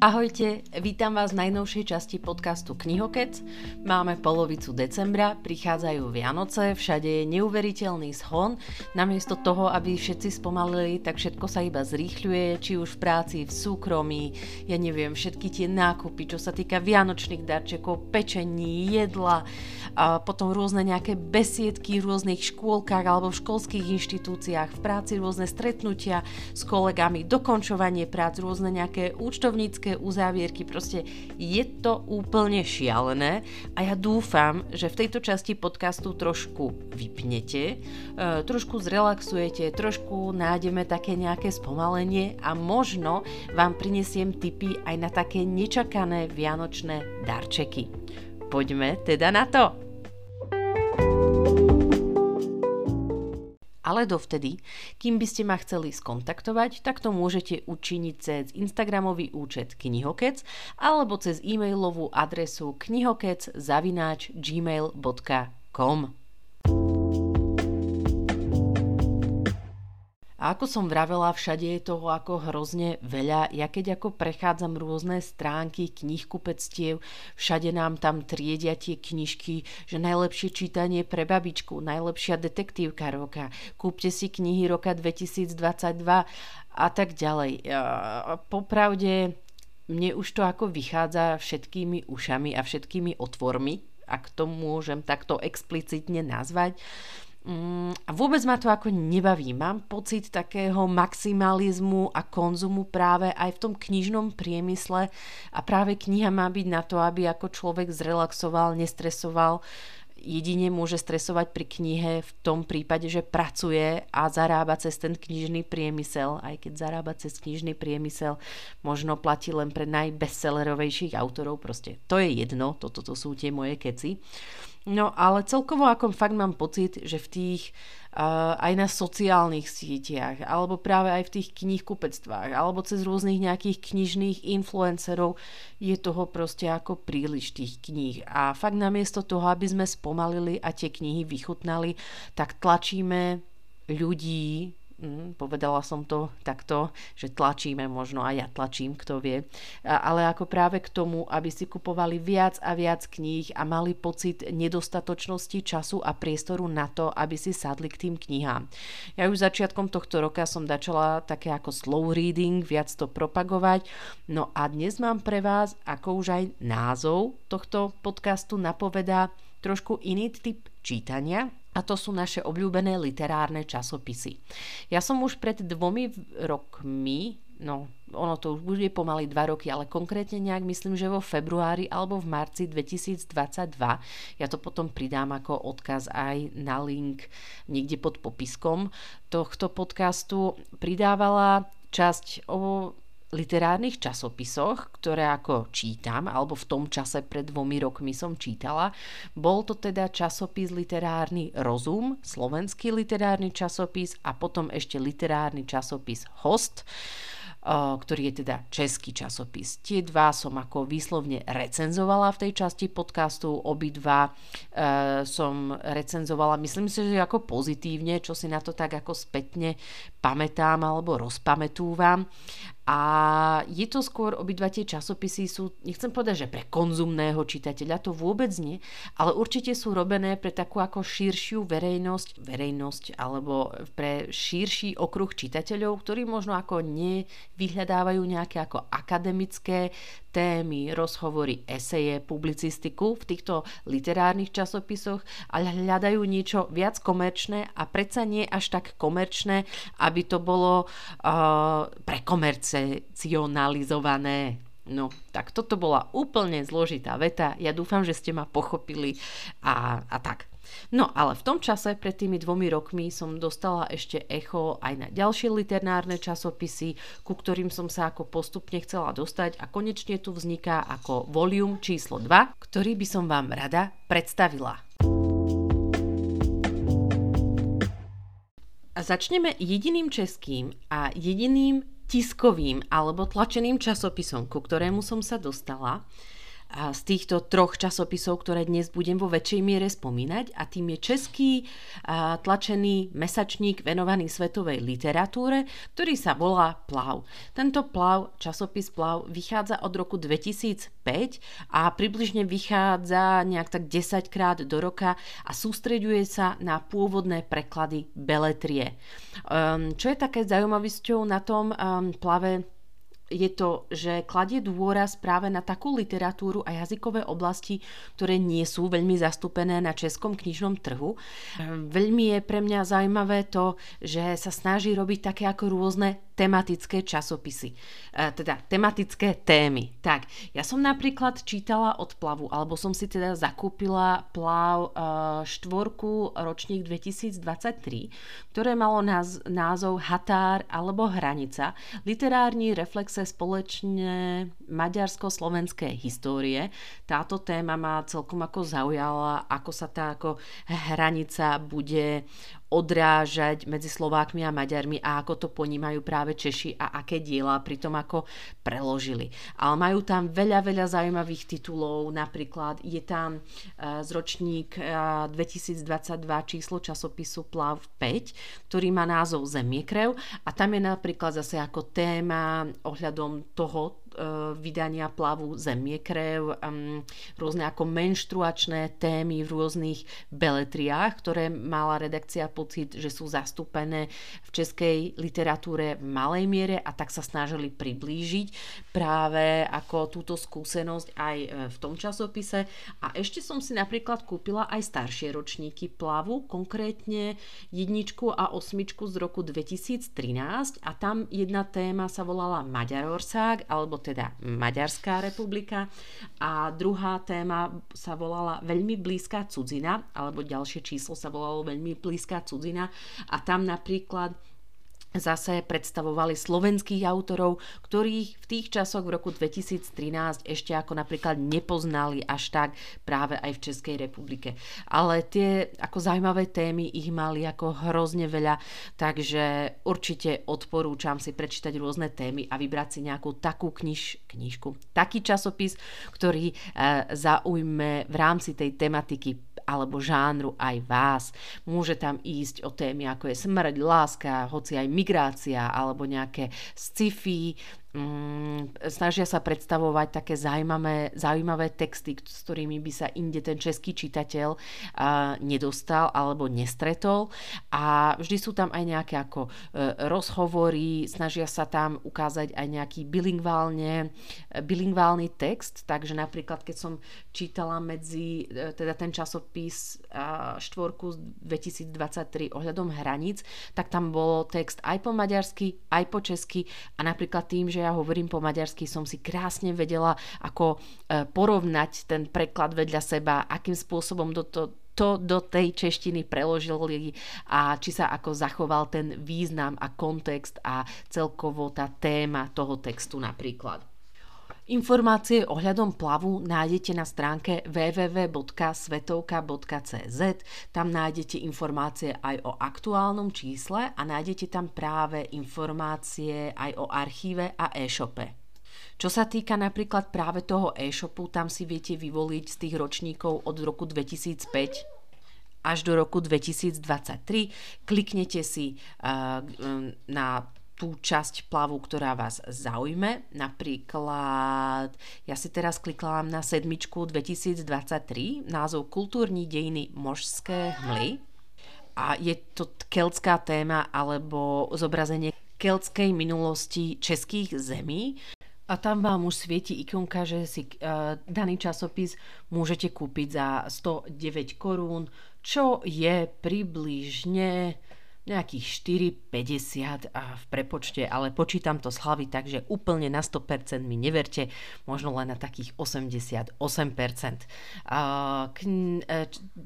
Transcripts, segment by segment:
Ahojte, vítam vás v najnovšej časti podcastu Knihokec. Máme polovicu decembra, prichádzajú Vianoce, všade je neuveriteľný zhon. Namiesto toho, aby všetci spomalili, tak všetko sa iba zrýchľuje, či už v práci, v súkromí, ja neviem, všetky tie nákupy, čo sa týka vianočných darčekov, pečení, jedla, a potom rôzne nejaké besiedky v rôznych škôlkach alebo v školských inštitúciách, v práci rôzne stretnutia s kolegami, dokončovanie prác, rôzne nejaké účtovnícke veľké uzávierky, proste je to úplne šialené a ja dúfam, že v tejto časti podcastu trošku vypnete, e, trošku zrelaxujete, trošku nájdeme také nejaké spomalenie a možno vám prinesiem tipy aj na také nečakané vianočné darčeky. Poďme teda na to! Ale dovtedy, kým by ste ma chceli skontaktovať, tak to môžete učiniť cez Instagramový účet knihokec alebo cez e-mailovú adresu knihokec A ako som vravela, všade je toho ako hrozne veľa. Ja keď ako prechádzam rôzne stránky knihkupectiev, všade nám tam triedia tie knižky, že najlepšie čítanie pre babičku, najlepšia detektívka roka, kúpte si knihy roka 2022 a tak ďalej. Popravde, mne už to ako vychádza všetkými ušami a všetkými otvormi, ak to môžem takto explicitne nazvať. Mm, a vôbec ma to ako nebaví. Mám pocit takého maximalizmu a konzumu práve aj v tom knižnom priemysle a práve kniha má byť na to, aby ako človek zrelaxoval, nestresoval. Jedine môže stresovať pri knihe v tom prípade, že pracuje a zarába cez ten knižný priemysel, aj keď zarába cez knižný priemysel, možno platí len pre najbestsellerovejších autorov, proste to je jedno, toto to sú tie moje keci. No ale celkovo ako fakt mám pocit, že v tých uh, aj na sociálnych sieťach, alebo práve aj v tých knihkupectvách, alebo cez rôznych nejakých knižných influencerov je toho proste ako príliš tých kníh. A fakt namiesto toho, aby sme spomalili a tie knihy vychutnali, tak tlačíme ľudí Mm, povedala som to takto, že tlačíme, možno aj ja tlačím, kto vie, ale ako práve k tomu, aby si kupovali viac a viac kníh a mali pocit nedostatočnosti času a priestoru na to, aby si sadli k tým knihám. Ja už začiatkom tohto roka som začala také ako slow reading, viac to propagovať, no a dnes mám pre vás, ako už aj názov tohto podcastu napovedá, trošku iný typ čítania, a to sú naše obľúbené literárne časopisy. Ja som už pred dvomi rokmi, no ono to už bude pomaly dva roky, ale konkrétne nejak myslím, že vo februári alebo v marci 2022, ja to potom pridám ako odkaz aj na link niekde pod popiskom tohto podcastu, pridávala časť o literárnych časopisoch, ktoré ako čítam, alebo v tom čase pred dvomi rokmi som čítala. Bol to teda časopis Literárny rozum, slovenský literárny časopis a potom ešte literárny časopis Host ktorý je teda český časopis. Tie dva som ako výslovne recenzovala v tej časti podcastu, obidva e, som recenzovala, myslím si, že ako pozitívne, čo si na to tak ako spätne pamätám alebo rozpamätúvam. A je to skôr, obidva tie časopisy sú, nechcem povedať, že pre konzumného čitateľa, to vôbec nie, ale určite sú robené pre takú ako širšiu verejnosť, verejnosť alebo pre širší okruh čitateľov, ktorí možno ako nevyhľadávajú nejaké ako akademické témy, rozhovory, eseje, publicistiku v týchto literárnych časopisoch, ale hľadajú niečo viac komerčné a predsa nie až tak komerčné, aby to bolo uh, prekomercionalizované. No, tak toto bola úplne zložitá veta. Ja dúfam, že ste ma pochopili a, a tak. No ale v tom čase, pred tými dvomi rokmi, som dostala ešte echo aj na ďalšie literárne časopisy, ku ktorým som sa ako postupne chcela dostať a konečne tu vzniká ako volume číslo 2, ktorý by som vám rada predstavila. A začneme jediným českým a jediným tiskovým alebo tlačeným časopisom, ku ktorému som sa dostala z týchto troch časopisov, ktoré dnes budem vo väčšej miere spomínať a tým je český tlačený mesačník venovaný svetovej literatúre, ktorý sa volá Plav. Tento Plav, časopis Plav, vychádza od roku 2005 a približne vychádza nejak tak 10 krát do roka a sústreďuje sa na pôvodné preklady beletrie. Um, čo je také zaujímavosťou na tom um, plave, je to, že kladie dôraz práve na takú literatúru a jazykové oblasti, ktoré nie sú veľmi zastúpené na českom knižnom trhu. Veľmi je pre mňa zaujímavé to, že sa snaží robiť také ako rôzne tematické časopisy, e, teda tematické témy. Tak, ja som napríklad čítala od plavu, alebo som si teda zakúpila plav e, štvorku ročník 2023, ktoré malo názov Határ alebo Hranica, literární reflexe spoločne maďarsko-slovenské histórie. Táto téma ma celkom ako zaujala, ako sa tá ako hranica bude odrážať medzi Slovákmi a Maďarmi a ako to ponímajú práve Češi a aké diela pritom ako preložili. Ale majú tam veľa, veľa zaujímavých titulov, napríklad je tam uh, zročník uh, 2022 číslo časopisu Plav 5, ktorý má názov Zemiekrev a tam je napríklad zase ako téma ohľadom toho, E, vydania plavu Zemie krev, rôzne ako menštruačné témy v rôznych beletriách, ktoré mala redakcia pocit, že sú zastúpené v českej literatúre v malej miere a tak sa snažili priblížiť práve ako túto skúsenosť aj e, v tom časopise. A ešte som si napríklad kúpila aj staršie ročníky plavu, konkrétne jedničku a osmičku z roku 2013 a tam jedna téma sa volala Maďarorság alebo teda Maďarská republika. A druhá téma sa volala Veľmi blízka cudzina, alebo ďalšie číslo sa volalo Veľmi blízka cudzina. A tam napríklad zase predstavovali slovenských autorov, ktorých v tých časoch v roku 2013 ešte ako napríklad nepoznali až tak práve aj v Českej republike. Ale tie ako zaujímavé témy ich mali ako hrozne veľa, takže určite odporúčam si prečítať rôzne témy a vybrať si nejakú takú kniž, knižku, taký časopis, ktorý e, zaujme v rámci tej tematiky alebo žánru aj vás. Môže tam ísť o témy ako je smrť, láska, hoci aj migrácia alebo nejaké sci-fi, snažia sa predstavovať také zaujímavé, zaujímavé texty, s ktorými by sa inde ten český čitateľ nedostal alebo nestretol. A vždy sú tam aj nejaké ako uh, rozhovory, snažia sa tam ukázať aj nejaký bilingválne, bilingválny text, takže napríklad keď som čítala medzi uh, teda ten časopis štvorku 2023 ohľadom hraníc, tak tam bolo text aj po maďarsky, aj po česky a napríklad tým, že že ja hovorím po maďarsky, som si krásne vedela ako e, porovnať ten preklad vedľa seba, akým spôsobom do to, to do tej češtiny preložili a či sa ako zachoval ten význam a kontext a celkovo tá téma toho textu napríklad. Informácie ohľadom plavu nájdete na stránke www.svetovka.cz. Tam nájdete informácie aj o aktuálnom čísle a nájdete tam práve informácie aj o archíve a e-shope. Čo sa týka napríklad práve toho e-shopu, tam si viete vyvoliť z tých ročníkov od roku 2005 až do roku 2023. Kliknete si uh, na tú časť plavu, ktorá vás zaujme. Napríklad, ja si teraz klikla na sedmičku 2023, názov Kultúrní dejiny možské hmly. A je to keltská téma alebo zobrazenie keltskej minulosti českých zemí. A tam vám už svieti ikonka, že si uh, daný časopis môžete kúpiť za 109 korún, čo je približne nejakých 4,50 a v prepočte, ale počítam to z hlavy, takže úplne na 100% mi neverte, možno len na takých 88%. E,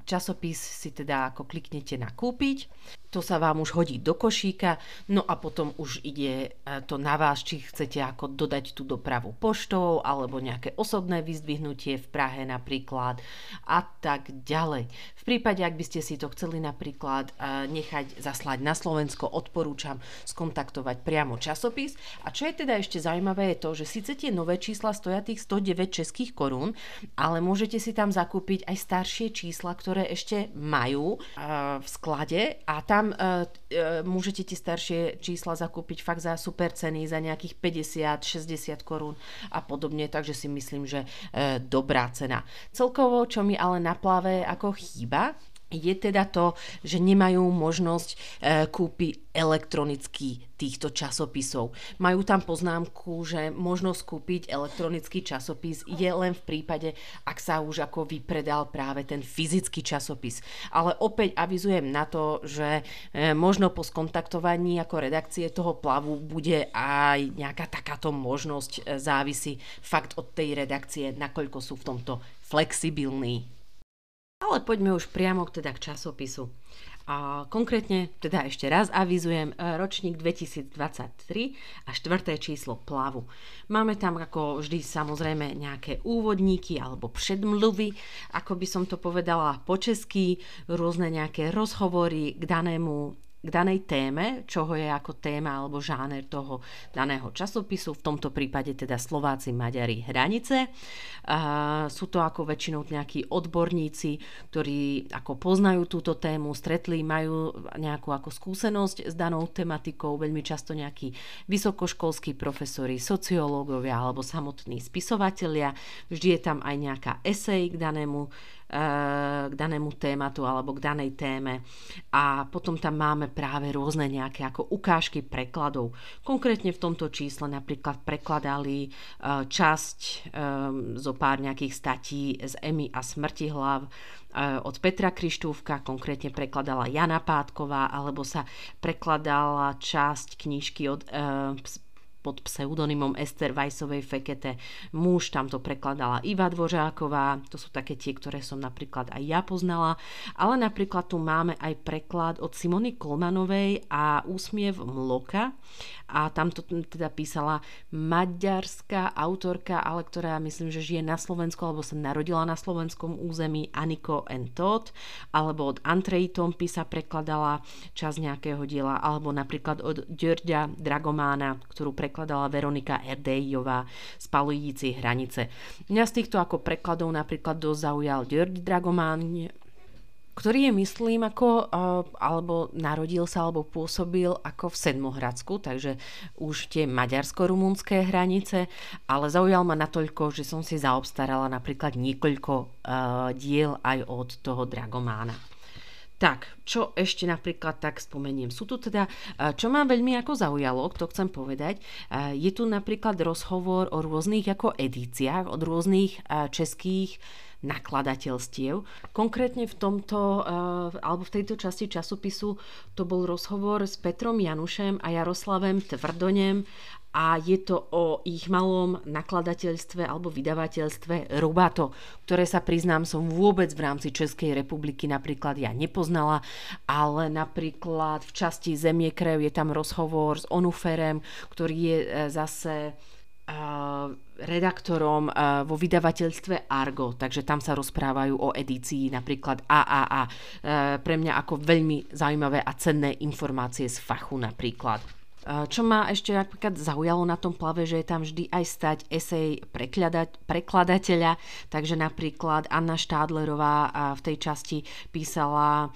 časopis si teda ako kliknete na kúpiť. To sa vám už hodí do košíka, no a potom už ide e, to na vás, či chcete ako dodať tú dopravu poštou, alebo nejaké osobné vyzdvihnutie v Prahe napríklad a tak ďalej. V prípade, ak by ste si to chceli napríklad e, nechať zaslať na Slovensko, odporúčam skontaktovať priamo časopis. A čo je teda ešte zaujímavé je to, že síce tie nové čísla stoja tých 109 českých korún, ale môžete si tam zakúpiť aj staršie čísla, ktoré ešte majú uh, v sklade a tam tam uh, uh, môžete tie staršie čísla zakúpiť fakt za super ceny, za nejakých 50-60 korún a podobne, takže si myslím, že uh, dobrá cena. Celkovo, čo mi ale na plave ako chýba, je teda to, že nemajú možnosť e, kúpiť elektronicky týchto časopisov. Majú tam poznámku, že možnosť kúpiť elektronický časopis je len v prípade, ak sa už ako vypredal práve ten fyzický časopis. Ale opäť avizujem na to, že e, možno po skontaktovaní ako redakcie toho plavu bude aj nejaká takáto možnosť e, závisí fakt od tej redakcie, nakoľko sú v tomto flexibilní. Ale poďme už priamo teda k časopisu. A konkrétne, teda ešte raz avizujem, e, ročník 2023 a štvrté číslo plavu. Máme tam ako vždy samozrejme nejaké úvodníky alebo predmluvy, ako by som to povedala po česky, rôzne nejaké rozhovory k danému k danej téme, čoho je ako téma alebo žáner toho daného časopisu, v tomto prípade teda Slováci, Maďari, hranice. Sú to ako väčšinou nejakí odborníci, ktorí ako poznajú túto tému, stretli, majú nejakú ako skúsenosť s danou tematikou, veľmi často nejakí vysokoškolskí profesori, sociológovia alebo samotní spisovatelia. Vždy je tam aj nejaká esej k danému k danému tématu alebo k danej téme. A potom tam máme práve rôzne nejaké ako ukážky prekladov. Konkrétne v tomto čísle napríklad prekladali e, časť e, zo pár nejakých statí z Emy a smrti hlav od Petra Krištúvka, konkrétne prekladala Jana Pátková, alebo sa prekladala časť knižky od pod pseudonymom Ester Vajsovej Fekete. Muž tam to prekladala Iva Dvořáková, to sú také tie, ktoré som napríklad aj ja poznala, ale napríklad tu máme aj preklad od Simony Kolmanovej a Úsmiev Mloka a tam to teda písala maďarská autorka, ale ktorá myslím, že žije na Slovensku alebo sa narodila na slovenskom území Aniko Entot, alebo od Antrej Tompi sa prekladala čas nejakého diela, alebo napríklad od Ďorďa Dragomána, ktorú prekladala Veronika Erdejová z Palujíci hranice. Mňa z týchto ako prekladov napríklad dosť zaujal Djörg Dragomán, ktorý je, myslím, ako, alebo narodil sa, alebo pôsobil ako v Sedmohradsku, takže už tie maďarsko-rumunské hranice, ale zaujal ma natoľko, že som si zaobstarala napríklad niekoľko diel aj od toho Dragomána. Tak, čo ešte napríklad tak spomeniem. Sú tu teda, čo ma veľmi ako zaujalo, to chcem povedať, je tu napríklad rozhovor o rôznych ako edíciách, od rôznych českých nakladateľstiev. Konkrétne v tomto, alebo v tejto časti časopisu to bol rozhovor s Petrom Janušem a Jaroslavem Tvrdonem a je to o ich malom nakladateľstve alebo vydavateľstve Rubato, ktoré sa priznám som vôbec v rámci Českej republiky napríklad ja nepoznala, ale napríklad v časti Zemie krev je tam rozhovor s Onuferem, ktorý je e, zase redaktorom uh, vo vydavateľstve Argo, takže tam sa rozprávajú o edícii napríklad AAA. Uh, pre mňa ako veľmi zaujímavé a cenné informácie z fachu napríklad. Čo ma ešte napríklad zaujalo na tom plave, že je tam vždy aj stať esej prekladateľa, takže napríklad Anna Štádlerová v tej časti písala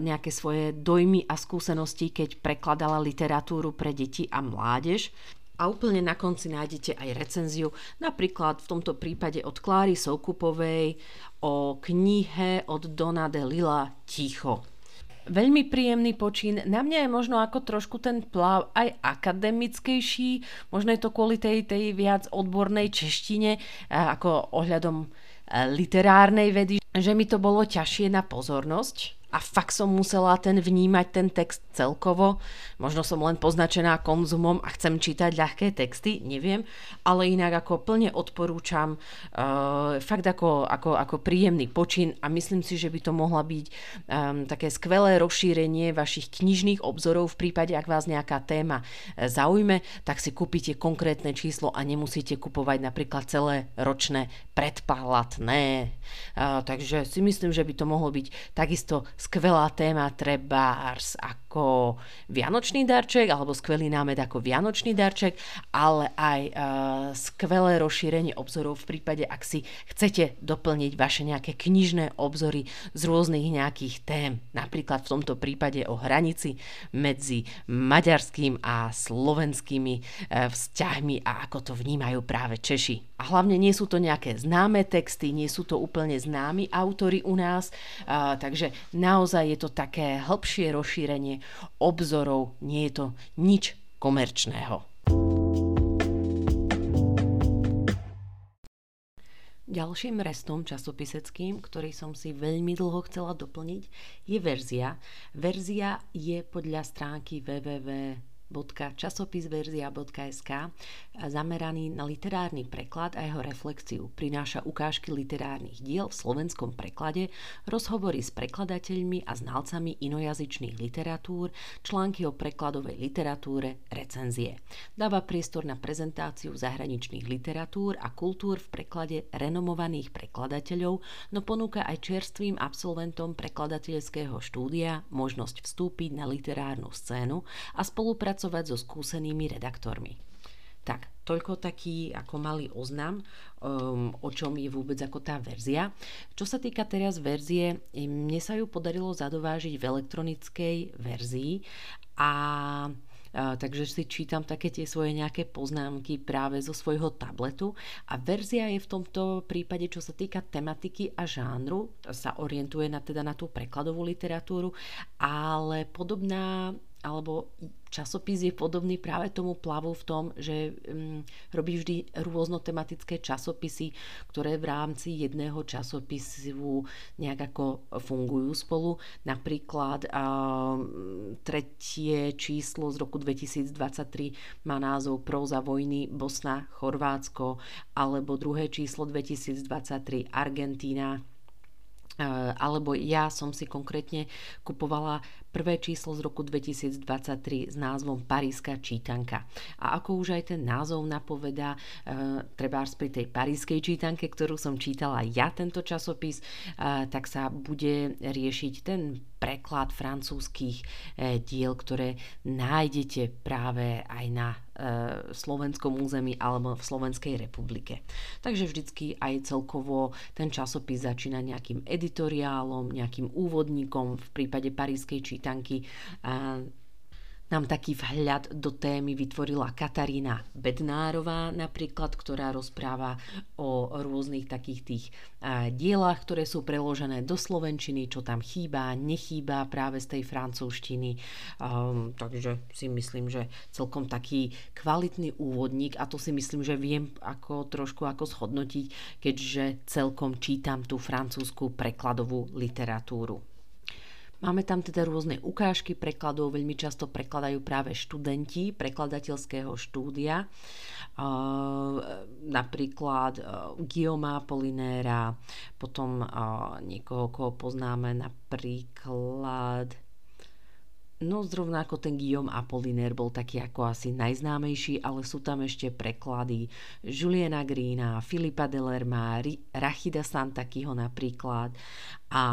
nejaké svoje dojmy a skúsenosti, keď prekladala literatúru pre deti a mládež. A úplne na konci nájdete aj recenziu, napríklad v tomto prípade od Kláry Soukupovej o knihe od Dona de Lila Ticho veľmi príjemný počín. Na mňa je možno ako trošku ten plav aj akademickejší, možno je to kvôli tej, tej viac odbornej češtine, ako ohľadom literárnej vedy, že mi to bolo ťažšie na pozornosť, a fakt som musela ten vnímať ten text celkovo. Možno som len poznačená konzumom a chcem čítať ľahké texty, neviem, ale inak ako plne odporúčam uh, fakt ako, ako, ako príjemný počin a myslím si, že by to mohla byť um, také skvelé rozšírenie vašich knižných obzorov v prípade, ak vás nejaká téma e, zaujme, tak si kúpite konkrétne číslo a nemusíte kupovať napríklad celé ročné predpálatné. Uh, takže si myslím, že by to mohlo byť takisto skvelá téma trebárs ako vianočný darček alebo skvelý námed ako vianočný darček, ale aj uh, skvelé rozšírenie obzorov v prípade, ak si chcete doplniť vaše nejaké knižné obzory z rôznych nejakých tém. Napríklad v tomto prípade o hranici medzi maďarským a slovenskými uh, vzťahmi a ako to vnímajú práve Češi. A hlavne nie sú to nejaké známe texty, nie sú to úplne známi autory u nás, uh, takže na naozaj je to také hĺbšie rozšírenie obzorov, nie je to nič komerčného. Ďalším restom časopiseckým, ktorý som si veľmi dlho chcela doplniť, je verzia. Verzia je podľa stránky www www.časopisverzia.sk zameraný na literárny preklad a jeho reflexiu. Prináša ukážky literárnych diel v slovenskom preklade, rozhovory s prekladateľmi a znalcami inojazyčných literatúr, články o prekladovej literatúre, recenzie. Dáva priestor na prezentáciu zahraničných literatúr a kultúr v preklade renomovaných prekladateľov, no ponúka aj čerstvým absolventom prekladateľského štúdia možnosť vstúpiť na literárnu scénu a spolupracovať spolupracovať so skúsenými redaktormi. Tak, toľko taký ako malý oznam, um, o čom je vôbec ako tá verzia. Čo sa týka teraz verzie, mne sa ju podarilo zadovážiť v elektronickej verzii a takže si čítam také tie svoje nejaké poznámky práve zo svojho tabletu a verzia je v tomto prípade, čo sa týka tematiky a žánru, sa orientuje na, teda na tú prekladovú literatúru, ale podobná alebo časopis je podobný práve tomu plavu v tom, že um, robí vždy rôznotematické časopisy, ktoré v rámci jedného časopisu nejak ako fungujú spolu. Napríklad um, tretie číslo z roku 2023 má názov Próza vojny Bosna, Chorvátsko, alebo druhé číslo 2023 Argentína, alebo ja som si konkrétne kupovala prvé číslo z roku 2023 s názvom Paríska čítanka. A ako už aj ten názov napovedá, e, treba pri tej parískej čítanke, ktorú som čítala ja tento časopis, e, tak sa bude riešiť ten preklad francúzských e, diel, ktoré nájdete práve aj na e, slovenskom území alebo v Slovenskej republike. Takže vždycky aj celkovo ten časopis začína nejakým editoriálom, nejakým úvodníkom v prípade parískej čítanky čítanky nám taký vhľad do témy vytvorila Katarína Bednárová napríklad, ktorá rozpráva o rôznych takých tých dielach, ktoré sú preložené do slovenčiny, čo tam chýba, nechýba práve z tej francúzštiny. Um, takže si myslím, že celkom taký kvalitný úvodník a to si myslím, že viem ako trošku ako shodnotiť, keďže celkom čítam tú francúzskú prekladovú literatúru. Máme tam teda rôzne ukážky prekladov, veľmi často prekladajú práve študenti prekladateľského štúdia, napríklad Guillaume Polinéra, potom niekoho, koho poznáme napríklad No zrovna ako ten Guillaume Apollinaire bol taký ako asi najznámejší, ale sú tam ešte preklady Juliana Greena, Filipa Delerma, Rachida Santakyho napríklad. A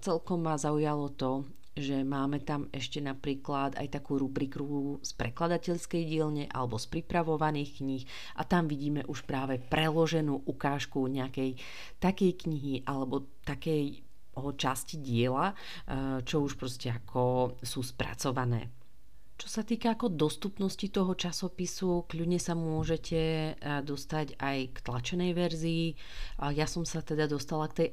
celkom ma zaujalo to, že máme tam ešte napríklad aj takú rubriku z prekladateľskej dielne alebo z pripravovaných kníh a tam vidíme už práve preloženú ukážku nejakej takej knihy alebo takej o časti diela, eh, čo už proste ako sú spracované. Čo sa týka ako dostupnosti toho časopisu, kľudne sa môžete eh, dostať aj k tlačenej verzii. Ja som sa teda dostala k tej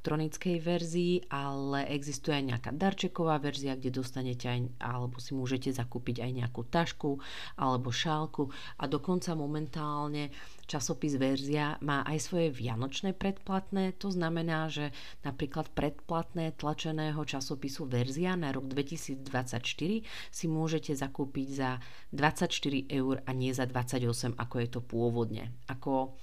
elektronickej verzii, ale existuje aj nejaká darčeková verzia, kde dostanete aj, alebo si môžete zakúpiť aj nejakú tašku alebo šálku a dokonca momentálne časopis Verzia má aj svoje vianočné predplatné, to znamená, že napríklad predplatné tlačeného časopisu Verzia na rok 2024 si môžete zakúpiť za 24 eur a nie za 28, ako je to pôvodne. Ako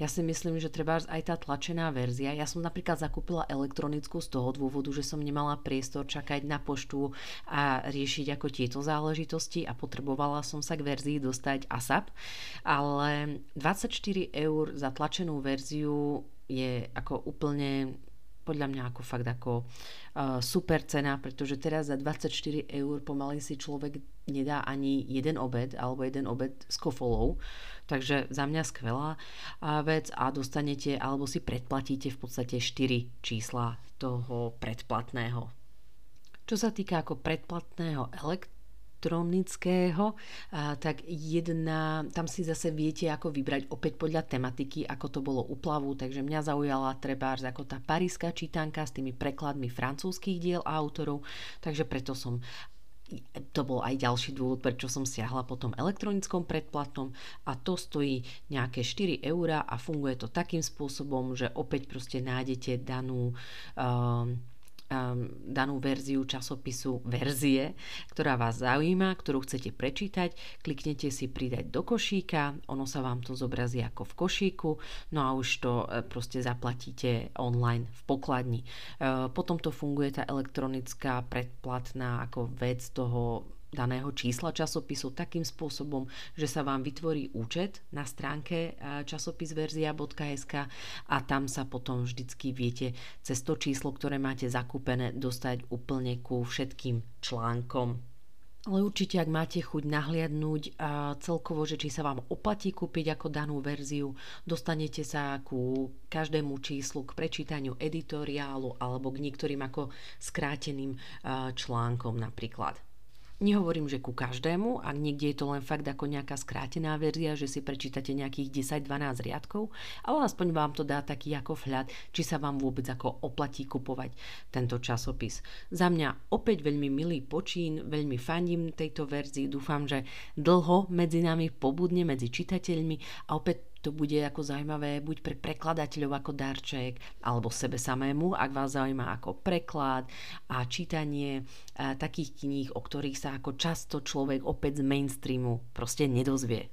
ja si myslím, že treba aj tá tlačená verzia. Ja som napríklad zakúpila elektronickú z toho dôvodu, že som nemala priestor čakať na poštu a riešiť ako tieto záležitosti a potrebovala som sa k verzii dostať ASAP. Ale 24 eur za tlačenú verziu je ako úplne podľa mňa ako fakt ako uh, super cena, pretože teraz za 24 eur pomaly si človek nedá ani jeden obed alebo jeden obed s kofolou. Takže za mňa skvelá vec a dostanete alebo si predplatíte v podstate 4 čísla toho predplatného. Čo sa týka ako predplatného elekt elektronického, tak jedna, tam si zase viete ako vybrať opäť podľa tematiky, ako to bolo u plavu, takže mňa zaujala trebárs ako tá paríska čítanka s tými prekladmi francúzských diel autorov, takže preto som to bol aj ďalší dôvod, prečo som siahla po tom elektronickom predplatom a to stojí nejaké 4 eurá a funguje to takým spôsobom, že opäť proste nájdete danú Um, danú verziu časopisu verzie, ktorá vás zaujíma, ktorú chcete prečítať, kliknete si pridať do košíka, ono sa vám to zobrazí ako v košíku, no a už to e, proste zaplatíte online v pokladni. E, potom to funguje tá elektronická predplatná ako vec toho daného čísla časopisu takým spôsobom, že sa vám vytvorí účet na stránke časopisverzia.sk a tam sa potom vždycky viete cez to číslo, ktoré máte zakúpené, dostať úplne ku všetkým článkom. Ale určite, ak máte chuť nahliadnúť a celkovo, že či sa vám oplatí kúpiť ako danú verziu, dostanete sa ku každému číslu k prečítaniu editoriálu alebo k niektorým ako skráteným článkom napríklad. Nehovorím, že ku každému, ak niekde je to len fakt ako nejaká skrátená verzia, že si prečítate nejakých 10-12 riadkov, ale aspoň vám to dá taký ako vhľad, či sa vám vôbec ako oplatí kupovať tento časopis. Za mňa opäť veľmi milý počín, veľmi fandím tejto verzii, dúfam, že dlho medzi nami pobudne, medzi čitateľmi a opäť to bude ako zaujímavé buď pre prekladateľov ako darček, alebo sebe samému, ak vás zaujíma ako preklad a čítanie a, takých kníh, o ktorých sa ako často človek opäť z mainstreamu proste nedozvie.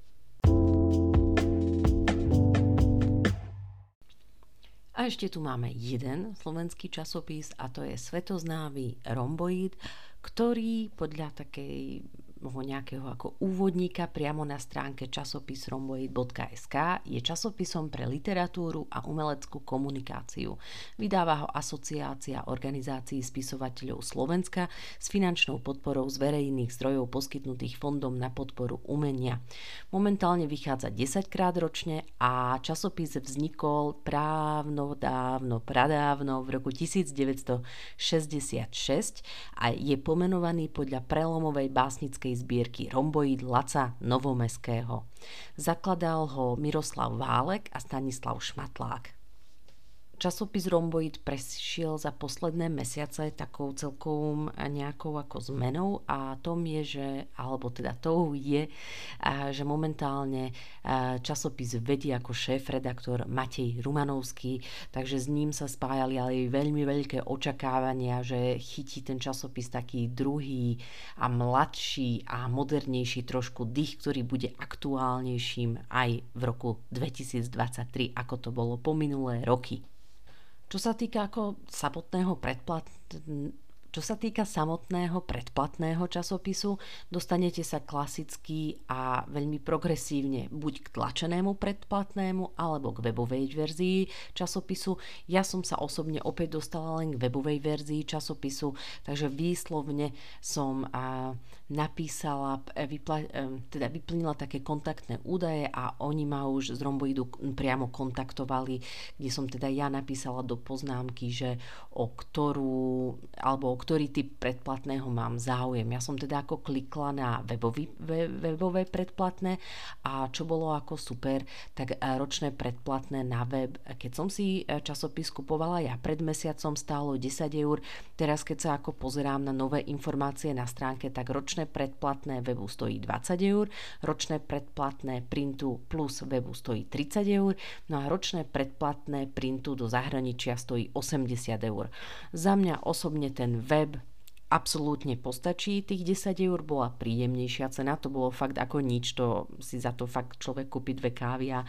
A ešte tu máme jeden slovenský časopis a to je Svetoznávy Romboid, ktorý podľa takej nejakého ako úvodníka priamo na stránke časopisromboid.sk je časopisom pre literatúru a umeleckú komunikáciu. Vydáva ho Asociácia organizácií spisovateľov Slovenska s finančnou podporou z verejných zdrojov poskytnutých Fondom na podporu umenia. Momentálne vychádza 10 krát ročne a časopis vznikol právno, dávno, pradávno v roku 1966 a je pomenovaný podľa prelomovej básnickej umeleckej zbierky Romboid Laca Novomeského. Zakladal ho Miroslav Válek a Stanislav Šmatlák. Časopis Romboid prešiel za posledné mesiace takou celkou nejakou ako zmenou a tom je, že, alebo teda tou je, že momentálne časopis vedie ako šéf-redaktor Matej Rumanovský, takže s ním sa spájali aj veľmi veľké očakávania, že chytí ten časopis taký druhý a mladší a modernejší trošku dých, ktorý bude aktuálnejším aj v roku 2023, ako to bolo po minulé roky. Čo sa týka ako samotného predplat, čo sa týka samotného predplatného časopisu, dostanete sa klasicky a veľmi progresívne buď k tlačenému predplatnému alebo k webovej verzii časopisu. Ja som sa osobne opäť dostala len k webovej verzii časopisu, takže výslovne som napísala, e, vypla, e, teda vyplnila také kontaktné údaje a oni ma už z Romboidu priamo kontaktovali, kde som teda ja napísala do poznámky, že o ktorú alebo ktorý typ predplatného mám záujem. Ja som teda ako klikla na webový, webové predplatné a čo bolo ako super, tak ročné predplatné na web, keď som si časopis kupovala ja pred mesiacom stálo 10 eur, teraz keď sa ako pozerám na nové informácie na stránke, tak ročné predplatné webu stojí 20 eur, ročné predplatné printu plus webu stojí 30 eur, no a ročné predplatné printu do zahraničia stojí 80 eur. Za mňa osobne ten web absolútne postačí. Tých 10 eur bola príjemnejšia cena, to bolo fakt ako nič, to si za to fakt človek kúpi dve kávy a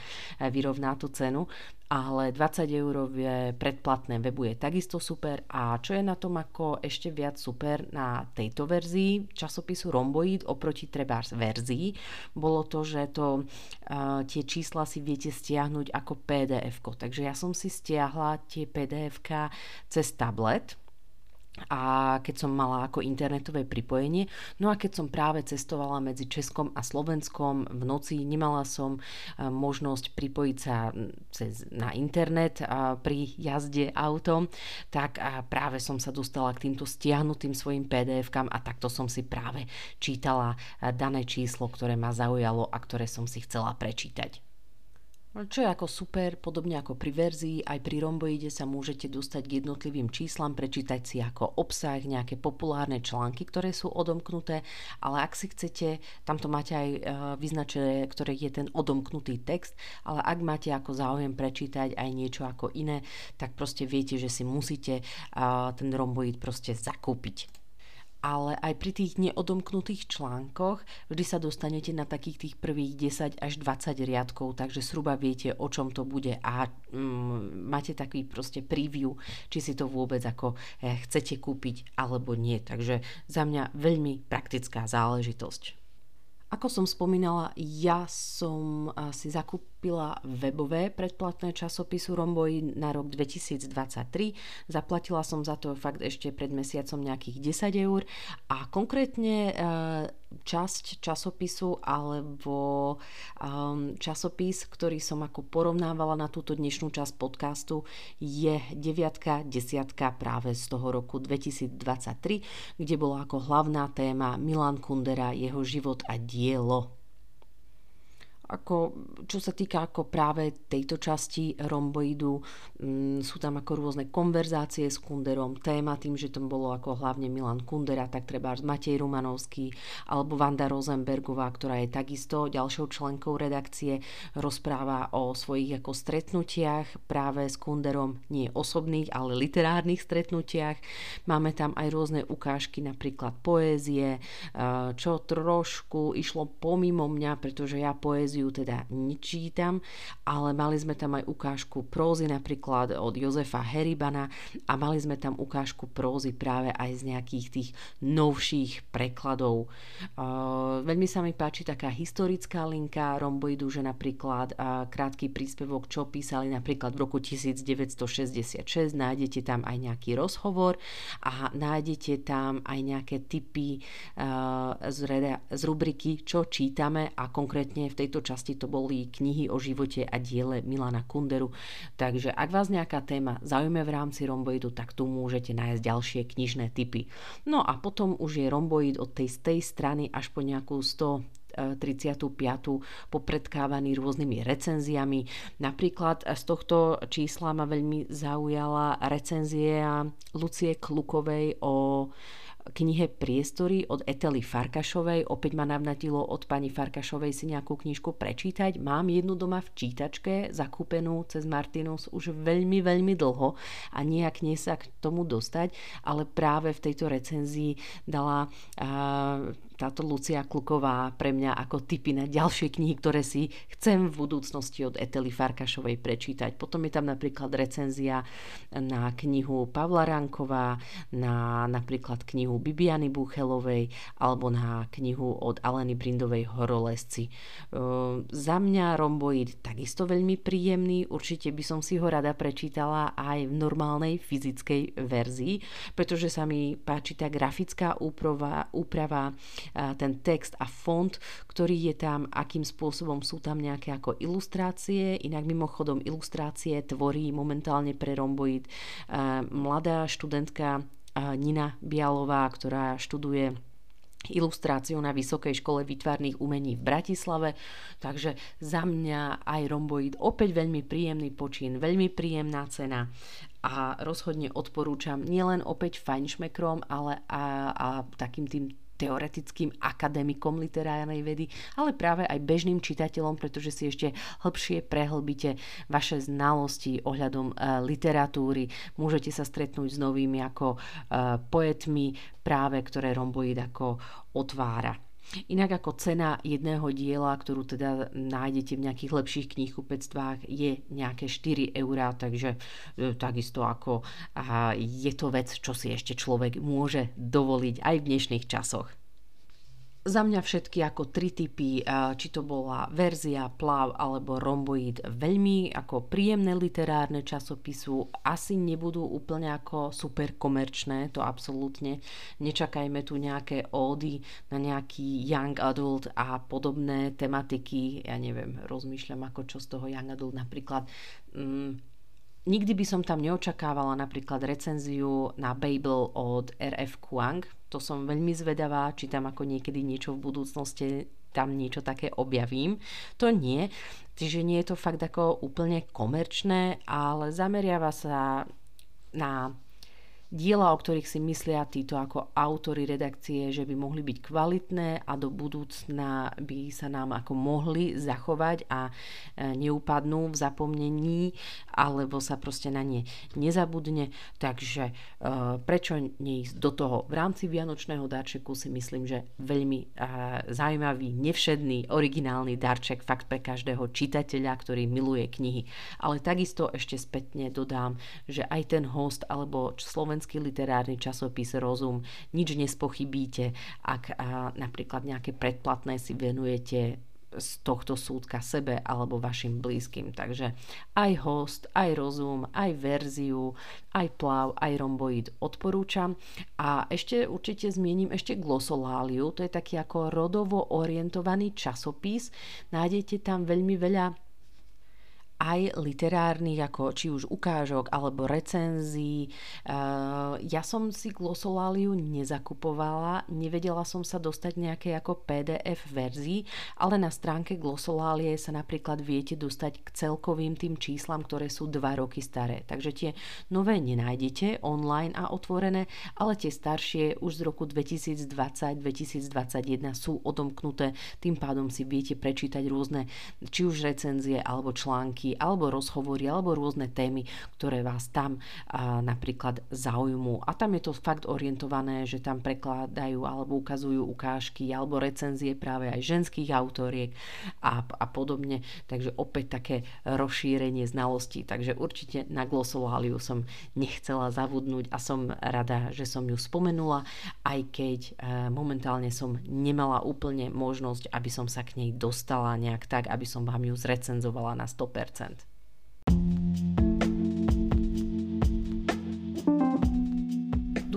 vyrovná tú cenu. Ale 20 eurové predplatné webu je takisto super a čo je na tom ako ešte viac super na tejto verzii časopisu Romboid oproti trebárs verzii, bolo to, že to uh, tie čísla si viete stiahnuť ako pdf. Takže ja som si stiahla tie pdf cez tablet, a keď som mala ako internetové pripojenie. No a keď som práve cestovala medzi Českom a Slovenskom v noci, nemala som e, možnosť pripojiť sa cez, na internet pri jazde autom, tak práve som sa dostala k týmto stiahnutým svojim pdf-kam a takto som si práve čítala dané číslo, ktoré ma zaujalo a ktoré som si chcela prečítať. Čo je ako super, podobne ako pri verzii, aj pri romboide sa môžete dostať k jednotlivým číslam, prečítať si ako obsah, nejaké populárne články, ktoré sú odomknuté, ale ak si chcete, tam to máte aj e, vyznačené, ktoré je ten odomknutý text, ale ak máte ako záujem prečítať aj niečo ako iné, tak proste viete, že si musíte ten romboid proste zakúpiť ale aj pri tých neodomknutých článkoch vždy sa dostanete na takých tých prvých 10 až 20 riadkov, takže sruba viete, o čom to bude a mm, máte taký proste preview, či si to vôbec ako eh, chcete kúpiť alebo nie. Takže za mňa veľmi praktická záležitosť. Ako som spomínala, ja som si zakúpila webové predplatné časopisu Romboy na rok 2023. Zaplatila som za to fakt ešte pred mesiacom nejakých 10 eur a konkrétne časť časopisu alebo um, časopis, ktorý som ako porovnávala na túto dnešnú časť podcastu je deviatka, desiatka práve z toho roku 2023, kde bola ako hlavná téma Milan Kundera, jeho život a dielo ako, čo sa týka ako práve tejto časti romboidu, m, mm, sú tam ako rôzne konverzácie s Kunderom, téma tým, že tam bolo ako hlavne Milan Kundera, tak treba Matej Rumanovský alebo Vanda Rosenbergová, ktorá je takisto ďalšou členkou redakcie, rozpráva o svojich ako stretnutiach práve s Kunderom, nie osobných, ale literárnych stretnutiach. Máme tam aj rôzne ukážky, napríklad poézie, čo trošku išlo pomimo mňa, pretože ja poéziu ju teda nečítam, ale mali sme tam aj ukážku prózy napríklad od Jozefa Heribana a mali sme tam ukážku prózy práve aj z nejakých tých novších prekladov. Uh, veľmi sa mi páči taká historická linka romboidu, že napríklad uh, krátky príspevok, čo písali napríklad v roku 1966, nájdete tam aj nejaký rozhovor a nájdete tam aj nejaké typy uh, z, reda, z rubriky, čo čítame a konkrétne v tejto časti to boli knihy o živote a diele Milana Kunderu. Takže ak vás nejaká téma zaujíma v rámci romboidu, tak tu môžete nájsť ďalšie knižné typy. No a potom už je romboid od tej, tej strany až po nejakú 100 35. popredkávaný rôznymi recenziami. Napríklad z tohto čísla ma veľmi zaujala recenzia Lucie Klukovej o knihe Priestory od Etely Farkašovej. Opäť ma navnatilo od pani Farkašovej si nejakú knižku prečítať. Mám jednu doma v čítačke, zakúpenú cez Martinus už veľmi, veľmi dlho a nejak nie sa k tomu dostať, ale práve v tejto recenzii dala uh, táto Lucia Kluková pre mňa ako typy na ďalšie knihy, ktoré si chcem v budúcnosti od Etely Farkašovej prečítať. Potom je tam napríklad recenzia na knihu Pavla Ranková, na napríklad knihu Bibiany Buchelovej alebo na knihu od Aleny Brindovej Horolesci. E, za mňa Romboid takisto veľmi príjemný, určite by som si ho rada prečítala aj v normálnej fyzickej verzii, pretože sa mi páči tá grafická úprava, úprava ten text a font, ktorý je tam, akým spôsobom sú tam nejaké ako ilustrácie. Inak mimochodom ilustrácie tvorí momentálne pre Romboid mladá študentka Nina Bialová, ktorá študuje ilustráciu na Vysokej škole výtvarných umení v Bratislave. Takže za mňa aj Romboid opäť veľmi príjemný počín, veľmi príjemná cena a rozhodne odporúčam nielen opäť fajnšmekrom, ale a, a takým tým teoretickým akademikom literárnej vedy, ale práve aj bežným čitateľom, pretože si ešte hĺbšie prehlbíte vaše znalosti ohľadom e, literatúry. Môžete sa stretnúť s novými ako e, poetmi, práve ktoré Romboid ako otvára. Inak ako cena jedného diela, ktorú teda nájdete v nejakých lepších knihkupectvách, je nejaké 4 eurá, takže e, takisto ako je to vec, čo si ešte človek môže dovoliť aj v dnešných časoch. Za mňa všetky ako tri typy, či to bola verzia, plav alebo romboid, veľmi ako príjemné literárne časopisu, asi nebudú úplne ako super komerčné, to absolútne. Nečakajme tu nejaké ódy na nejaký young adult a podobné tematiky. Ja neviem, rozmýšľam ako čo z toho young adult napríklad. Mm, Nikdy by som tam neočakávala napríklad recenziu na Babel od RF Kuang. To som veľmi zvedavá, či tam ako niekedy niečo v budúcnosti tam niečo také objavím. To nie. Čiže nie je to fakt ako úplne komerčné, ale zameriava sa na diela, o ktorých si myslia títo ako autory redakcie, že by mohli byť kvalitné a do budúcna by sa nám ako mohli zachovať a e, neupadnú v zapomnení alebo sa proste na ne nezabudne. Takže e, prečo neísť do toho? V rámci Vianočného darčeku si myslím, že veľmi e, zaujímavý, nevšedný, originálny darček fakt pre každého čitateľa, ktorý miluje knihy. Ale takisto ešte spätne dodám, že aj ten host alebo slovenský slovenský literárny časopis Rozum nič nespochybíte, ak napríklad nejaké predplatné si venujete z tohto súdka sebe alebo vašim blízkym. Takže aj host, aj rozum, aj verziu, aj plav, aj romboid odporúčam. A ešte určite zmiením ešte glosoláliu, to je taký ako rodovo orientovaný časopis. Nájdete tam veľmi veľa aj literárnych, ako či už ukážok alebo recenzií. Ja som si glosoláliu nezakupovala, nevedela som sa dostať nejaké ako PDF verzii, ale na stránke glosolálie sa napríklad viete dostať k celkovým tým číslam, ktoré sú 2 roky staré. Takže tie nové nenájdete online a otvorené, ale tie staršie už z roku 2020-2021 sú odomknuté, tým pádom si viete prečítať rôzne či už recenzie alebo články alebo rozhovory, alebo rôzne témy, ktoré vás tam a, napríklad zaujmú. A tam je to fakt orientované, že tam prekladajú alebo ukazujú ukážky alebo recenzie práve aj ženských autoriek a, a podobne. Takže opäť také rozšírenie znalostí. Takže určite na glosoláliu som nechcela zavudnúť a som rada, že som ju spomenula, aj keď e, momentálne som nemala úplne možnosť, aby som sa k nej dostala nejak tak, aby som vám ju zrecenzovala na 100%. content.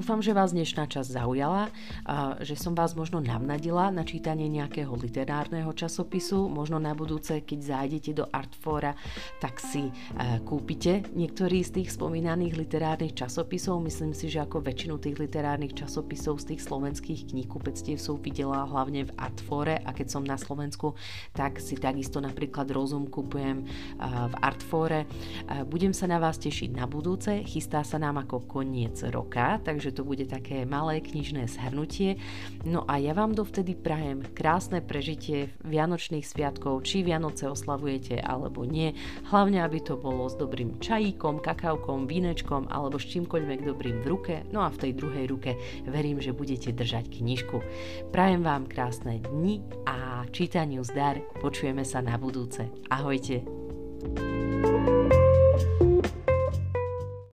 Dúfam, že vás dnešná časť zaujala, že som vás možno navnadila na čítanie nejakého literárneho časopisu. Možno na budúce, keď zájdete do Artfora, tak si e, kúpite niektorý z tých spomínaných literárnych časopisov. Myslím si, že ako väčšinu tých literárnych časopisov z tých slovenských kníhkupectiev som videla hlavne v Artfore a keď som na Slovensku, tak si takisto napríklad rozum kupujem e, v Artfore. E, budem sa na vás tešiť na budúce. Chystá sa nám ako koniec roka, takže to bude také malé knižné zhrnutie. No a ja vám dovtedy prajem krásne prežitie Vianočných sviatkov, či Vianoce oslavujete alebo nie. Hlavne, aby to bolo s dobrým čajíkom, kakaukom, vínečkom alebo s čímkoľvek dobrým v ruke. No a v tej druhej ruke verím, že budete držať knižku. Prajem vám krásne dni a čítaniu zdar. Počujeme sa na budúce. Ahojte. thank you